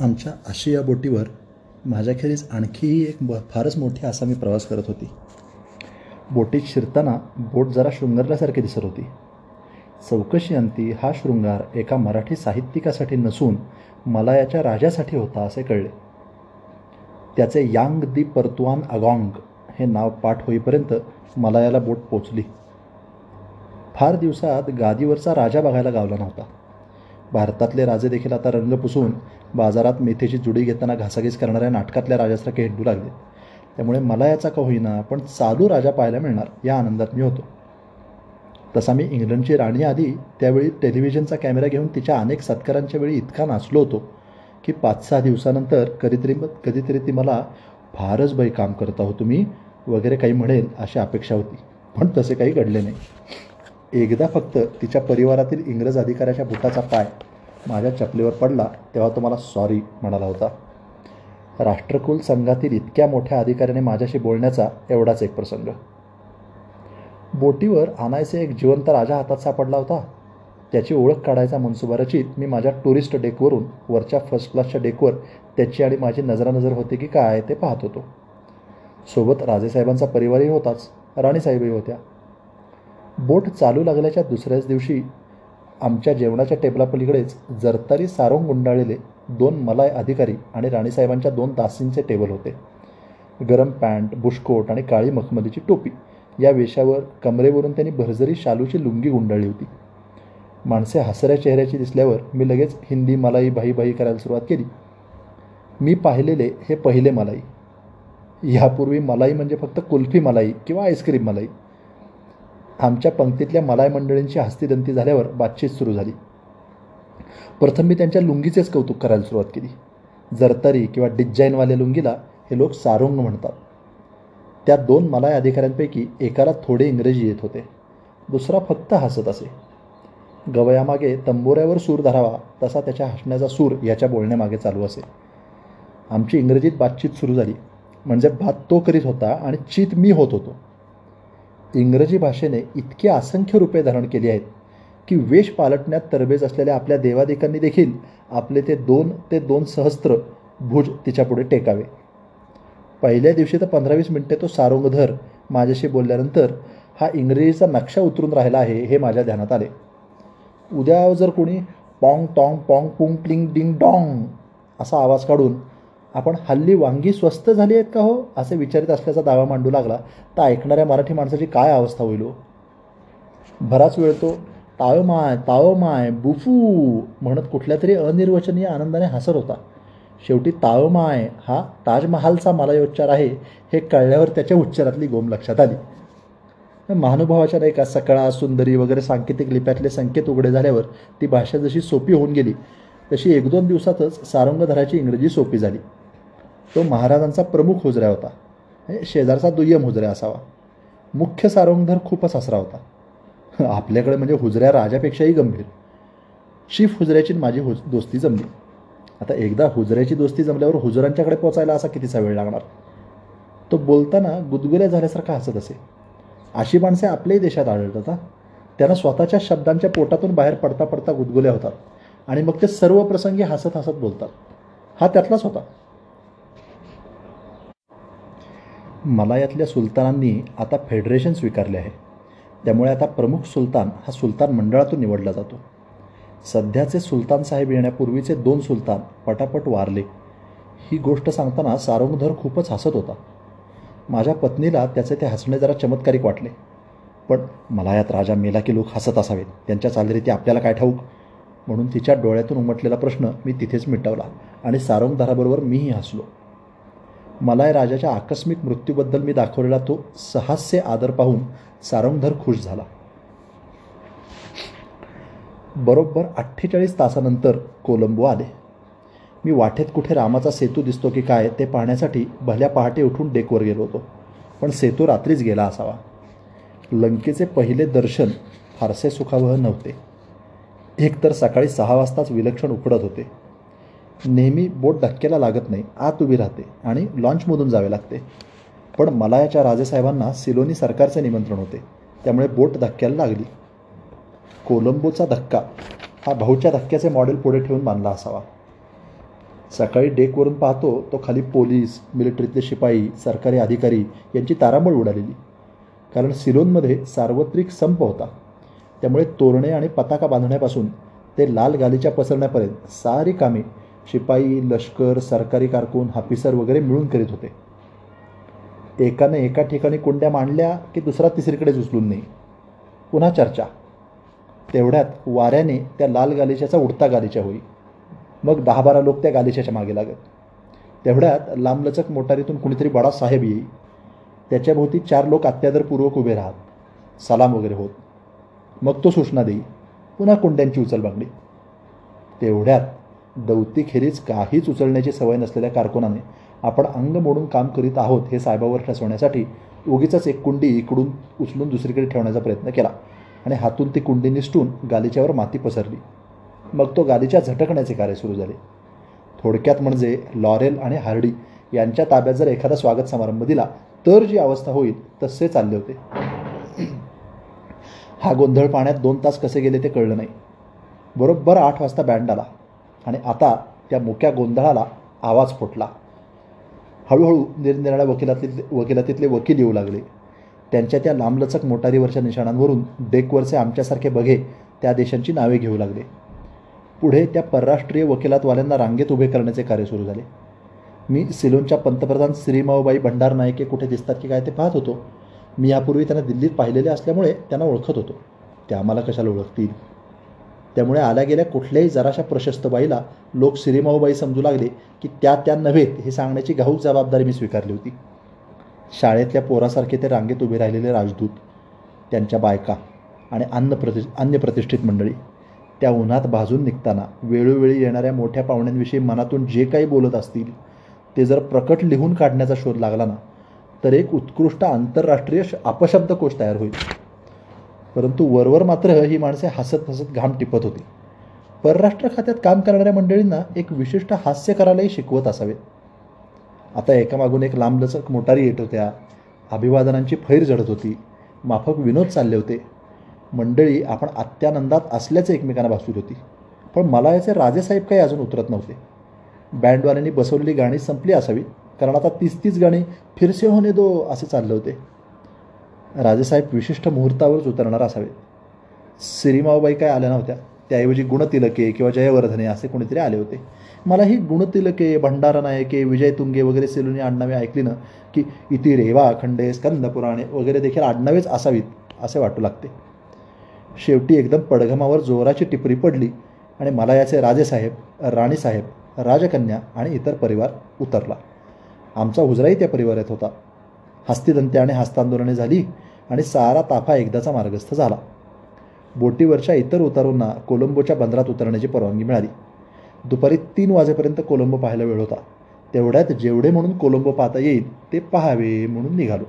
आमच्या आशिया बोटीवर माझ्याखेरीज आणखीही एक ब फारच मोठी आसामी प्रवास करत होती. बोटीत शिरताना बोट जरा शृंगारल्यासारखी दिसत होती. चौकशी अंती हा शृंगार एका मराठी साहित्यिकासाठी नसून मलायाच्या राजासाठी होता असे कळले. त्याचे यांग दी परतुआन अगॉंग हे नाव पाठ होईपर्यंत मलायाला बोट पोचली. फार दिवसात गादीवरचा राजा बघायला गावला नव्हता. भारतातले राजे देखील आता रंग पुसून बाजारात मेथीची जुडी घेताना घासाघीस करणाऱ्या नाटकातल्या राजासारखे हिंडू लागले. त्यामुळे मला याचा का होईना पण चालू राजा पाहायला मिळणार या आनंदात मी होतो. तसा मी इंग्लंडची राणी आधी त्यावेळी टेलिव्हिजनचा कॅमेरा घेऊन तिच्या अनेक सत्कारांच्या वेळी इतका नाचलो होतो की पाच सहा दिवसानंतर कधीतरी कधीतरी ती मला फारच बाई काम करत आहो तुम्ही वगैरे काही म्हणेल अशी अपेक्षा होती. पण तसे काही घडले नाही. एकदा फक्त तिच्या परिवारातील इंग्रज अधिकाऱ्याच्या बुटाचा पाय माझ्या चपलीवर पडला तेव्हा तो मला सॉरी म्हणाला होता. राष्ट्रकुल संघातील इतक्या मोठ्या अधिकाऱ्याने माझ्याशी बोलण्याचा एवढाच एक प्रसंग. बोटीवर आणायचे एक जिवंत राजा हातात सापडला होता. त्याची ओळख काढायचा मनसुबा रचित मी माझ्या टुरिस्ट डेकवरून वरच्या फर्स्ट क्लासच्या डेकवर त्याची आणि माझी नजरानजर होती की काय ते पाहत होतो. सोबत राजेसाहेबांचा परिवारही होताच राणीसाहेबही होत्या. बोट चालू लागल्याच्या दुसऱ्याच दिवशी आमच्या जेवणाच्या टेबलापलीकडेच जरतारी सारोंग गुंडाळलेले दोन मलाय अधिकारी आणि राणीसाहेबांच्या दोन दासींचे टेबल होते. गरम पॅन्ट बुशकोट आणि काळी मखमलीची टोपी या वेशावर कमरेवरून त्यांनी भरजरी शालूची लुंगी गुंडाळली होती. माणसे हसऱ्या चेहऱ्याची दिसल्यावर मी लगेच हिंदी मलाई भाई भाई करायला सुरुवात केली. मी पाहिलेले हे पहिले मलाई. यापूर्वी मलाई म्हणजे फक्त कुल्फी मलाई किंवा आईस्क्रीम मलाई. आमच्या पंक्तीतल्या मलाय मंडळींची हस्तीदंती झाल्यावर बातचीत सुरू झाली. प्रथम मी त्यांच्या लुंगीचेच कौतुक करायला सुरुवात केली. जरतरी किंवा डिझाईनवाल्या लुंगीला हे लोक सारोंग म्हणतात. त्या दोन मलाय अधिकाऱ्यांपैकी एकाला थोडे इंग्रजी येत होते. दुसरा फक्त हसत असे. गवयामागे तंबोऱ्यावर सूर धरावा तसा त्याच्या हसण्याचा सूर याच्या बोलण्यामागे चालू असे. आमची इंग्रजीत बातचीत सुरू झाली. म्हणजे भात तो करीत होता आणि चीत मी होत होतो. इंग्रजी भाषेने इतकी असंख्य रूपे धारण केली आहेत की वेश पालटण्यात तरबेज असलेल्या आपल्या देवादिकांनी देखील आपले ते दोन ते दोन सहस्त्र भुज तिच्यापुढे टेकावे. पहिल्या दिवशी तर पंधरा वीस मिनटे तो सारोंगधर माझ्याशी बोलल्यानंतर हा इंग्रजीचा नक्षा उतरून राहिला आहे हे माझ्या ध्यानात आले. उद्या जर कोणी पॉंग टॉंग पॉंग पुंग प्लिंग डिंग डॉंग असा आवाज काढून आपण हल्ली वांगी स्वस्त झाली आहेत का हो? असे विचारित असल्याचा दावा मांडू लागला. तर ऐकणाऱ्या मराठी माणसाची काय अवस्था होईल हो? बराच वेळ तो ताव माय ताव माय बुफू म्हणत कुठल्या तरी अनिर्वचनीय आनंदाने हसत होता. शेवटी ताव माय हा ताजमहालचा मलायोच्चार आहे हे कळल्यावर त्याच्या उच्चारातली गोम लक्षात आली. महानुभावाच्या नाही का सकळा सुंदरी वगैरे सांकेतिक लिप्यातले संकेत उघडे झाल्यावर ती भाषा जशी सोपी होऊन गेली तशी एक दोन दिवसातच सारंगधराची इंग्रजी सोपी झाली. तो महाराजांचा प्रमुख हुजऱ्या होता. शेजारचा दुय्यम हुजऱ्या असावा. मुख्य सारंगधर खूपच हसरा होता. आपल्याकडे म्हणजे हुजऱ्या राजापेक्षाही गंभीर. शिफ हुजऱ्याची माझी हुज दोस्ती जमली. आता एकदा हुजऱ्याची दोस्ती जमल्यावर हुजरांच्याकडे पोचायला असा कितीचा वेळ लागणार? तो बोलताना गुदगुल्या झाल्यासारखा हसत असे. अशी माणसे आपल्याही देशात आढळतात त्यांना स्वतःच्या शब्दांच्या पोटातून बाहेर पडता पडता गुदगुल्या होतात आणि मग ते सर्व प्रसंगी हसत हसत बोलतात. हा त्यातलाच होता. मलायातल्या सुलतानांनी आता फेडरेशन स्वीकारले आहे. त्यामुळे आता प्रमुख सुलतान हा सुलतान मंडळातून निवडला जातो. सध्याचे सुलतान साहेब येण्यापूर्वीचे दोन सुलतान पटापट वारले. ही गोष्ट सांगताना सारोंगधर खूपच हसत होता. माझ्या पत्नीला त्याचे ते हसणे जरा चमत्कारिक वाटले. पण मला यात राजा मेला की लोक हसत असावेत. त्यांच्या चालरीती आपल्याला काय ठाऊक? म्हणून तिच्या डोळ्यातून उमटलेला प्रश्न मी तिथेच मिटवला आणि सारंगधराबरोबर मीही हसलो. मलाय राजाच्या आकस्मिक मृत्यूबद्दल मी दाखवलेला तो सहास्य आदर पाहून सारंगधर खुश झाला. बरोबर अठ्ठेचाळीस तासानंतर कोलंबो आले. मी वाटेत कुठे रामाचा सेतू दिसतो की काय ते पाहण्यासाठी भल्या पहाटे उठून डेकवर गेलो होतो पण सेतू रात्रीच गेला असावा. लंकेचे पहिले दर्शन फारसे सुखावह नव्हते. एकतर सकाळी सहा वाजताच विलक्षण उकडत होते. नेहमी बोट धक्क्याला लागत नाही आत उभी राहते आणि लॉन्चमधून जावे लागते. पण मलायाच्या राजेसाहेबांना सिलोनी सरकारचे निमंत्रण होते त्यामुळे बोट धक्क्याला लागली. कोलंबोचा धक्का हा भाऊच्या धक्क्याचे मॉडेल पुढे ठेवून बांधला असावा. सकाळी डेकवरून पाहतो तो खाली पोलीस मिलिटरीतले शिपाई सरकारी अधिकारी यांची तारांबळ उडालेली. कारण सिलोनमध्ये सार्वत्रिक संप होता. त्यामुळे तोरणे आणि पताका बांधण्यापासून ते लाल गालीच्या पसरण्यापर्यंत सारी कामे शिपाई लष्कर सरकारी कारकून हाफिसर वगैरे मिळून करीत होते. एकाने एका ठिकाणी कुंड्या मांडल्या की दुसरा तिसरीकडेच उचलून नाही पुन्हा चर्चा. तेवढ्यात वाऱ्याने त्या लाल गालिच्याचा उडता गालिचा होई. मग दहा बारा लोक त्या गालिच्याच्या मागे लागत. तेवढ्यात लांबलचक मोटारीतून कुणीतरी बडा साहेब येई त्याच्याभोवती चार लोक अत्यादरपूर्वक उभे राहत. सलाम वगैरे होत. मग तो सूचना देई. पुन्हा कुंड्यांची उचलबांगडी तेवढ्यात दौतीखेरीज काहीच उचलण्याची सवय नसलेल्या कारकुनाने आपण अंग मोडून काम करीत आहोत हे साहेबावर ठसवण्यासाठी उगीच एक कुंडी इकडून उचलून दुसरीकडे ठेवण्याचा प्रयत्न केला आणि हातून ती कुंडी निसटून गालिच्यावर माती पसरली. मग तो गालीच्या झटकण्याचे कार्य सुरू झाले. थोडक्यात म्हणजे लॉरेल आणि हार्डी यांच्या ताब्यात जर एखादा स्वागत समारंभ दिला तर जी अवस्था होईल तसे चालले होते. हा गोंधळ पाण्यात दोन तास कसे गेले ते कळलं नाही. बरोबर आठ वाजता बँड आला. आणि आता त्या मुक्या गोंधळाला आवाज फुटला. हळूहळू निरनिराळ्या वकिलातील वकिलातीतले वकील येऊ लागले. त्यांच्या त्या लांबलचक मोटारीवरच्या निशाणांवरून डेकवरचे आमच्यासारखे बघे त्या देशांची नावे घेऊ लागले. पुढे त्या परराष्ट्रीय वकिलातवाल्यांना रांगेत उभे करण्याचे कार्य सुरू झाले. मी सिलोनच्या पंतप्रधान श्रीमाऊबाई भंडार नायके कुठे दिसतात की काय ते पाहत होतो. मी यापूर्वी त्यांना दिल्लीत पाहिलेले असल्यामुळे त्यांना ओळखत होतो. त्या आम्हाला कशाला ओळखतील? त्यामुळे आल्या गेल्या कुठल्याही जराशा प्रशस्त बाईला लोक श्रीमाऊबाई समजू लागले की त्या त्या नव्हेत हे सांगण्याची घाऊक जबाबदारी मी स्वीकारली होती. शाळेतल्या पोरासारखे ते रांगेत उभे राहिलेले राजदूत त्यांच्या बायका आणि अन्न प्रति अन्य प्रतिष्ठित मंडळी त्या उन्हात भाजून निघताना वेळोवेळी येणाऱ्या मोठ्या पाहुण्यांविषयी मनातून जे काही बोलत असतील ते जर प्रकट लिहून काढण्याचा शोध लागला ना तर एक उत्कृष्ट आंतरराष्ट्रीय अपशब्दकोश तयार होईल. परंतु वरवर मात्र ही माणसे हसत हसत घाम टिपत होती. परराष्ट्र खात्यात काम करणाऱ्या मंडळींना एक विशिष्ट हास्य करायलाही शिकवत असावेत आता एकामागून एक लांबलचक मोटारी येत होत्या. अभिवादनांची फैर जडत होती. माफक विनोद चालले होते. मंडळी आपण अत्यानंदात असल्याचे एकमेकांना भासवीत होती पण मला याचे राजेसाहेब काही अजून उतरत नव्हते. बँडवाल्यांनी बसवलेली गाणी संपली असावी. कारण आता तीस तीस गाणी फिरसे होणे दो असे चालले होते. राजेसाहेब विशिष्ट मुहूर्तावरच उतरणार असावेत सिरीमाऊबाई काय आल्या नव्हत्या? त्याऐवजी गुणतिलके किंवा जयवर्धने असे कोणीतरी आले होते. मला ही गुणतिलके भंडारा नायके विजय तुंगे वगैरे सेलुनी आडनावे ऐकली ना की इति रेवा खंडे स्कंदपुराणे वगैरे देखील आडनावेच असावीत असे वाटू लागते. शेवटी एकदम पडघमावर जोराची टिपरी पडली आणि मला याचे राजेसाहेब राणीसाहेब राजकन्या आणि इतर परिवार उतरला. आमचा हुजराही त्या परिवारात होता. हस्तिदंते आणि हस्तांदोलने झाली आणि सारा ताफा एकदाचा मार्गस्थ झाला. बोटीवरच्या इतर उतारूंना कोलंबोच्या बंदरात उतरण्याची परवानगी मिळाली. दुपारी तीन वाजेपर्यंत कोलंबो पाहायला वेळ होता. तेवढ्यात जेवढे म्हणून कोलंबो पाहता येईल ते पहावे म्हणून निघालो.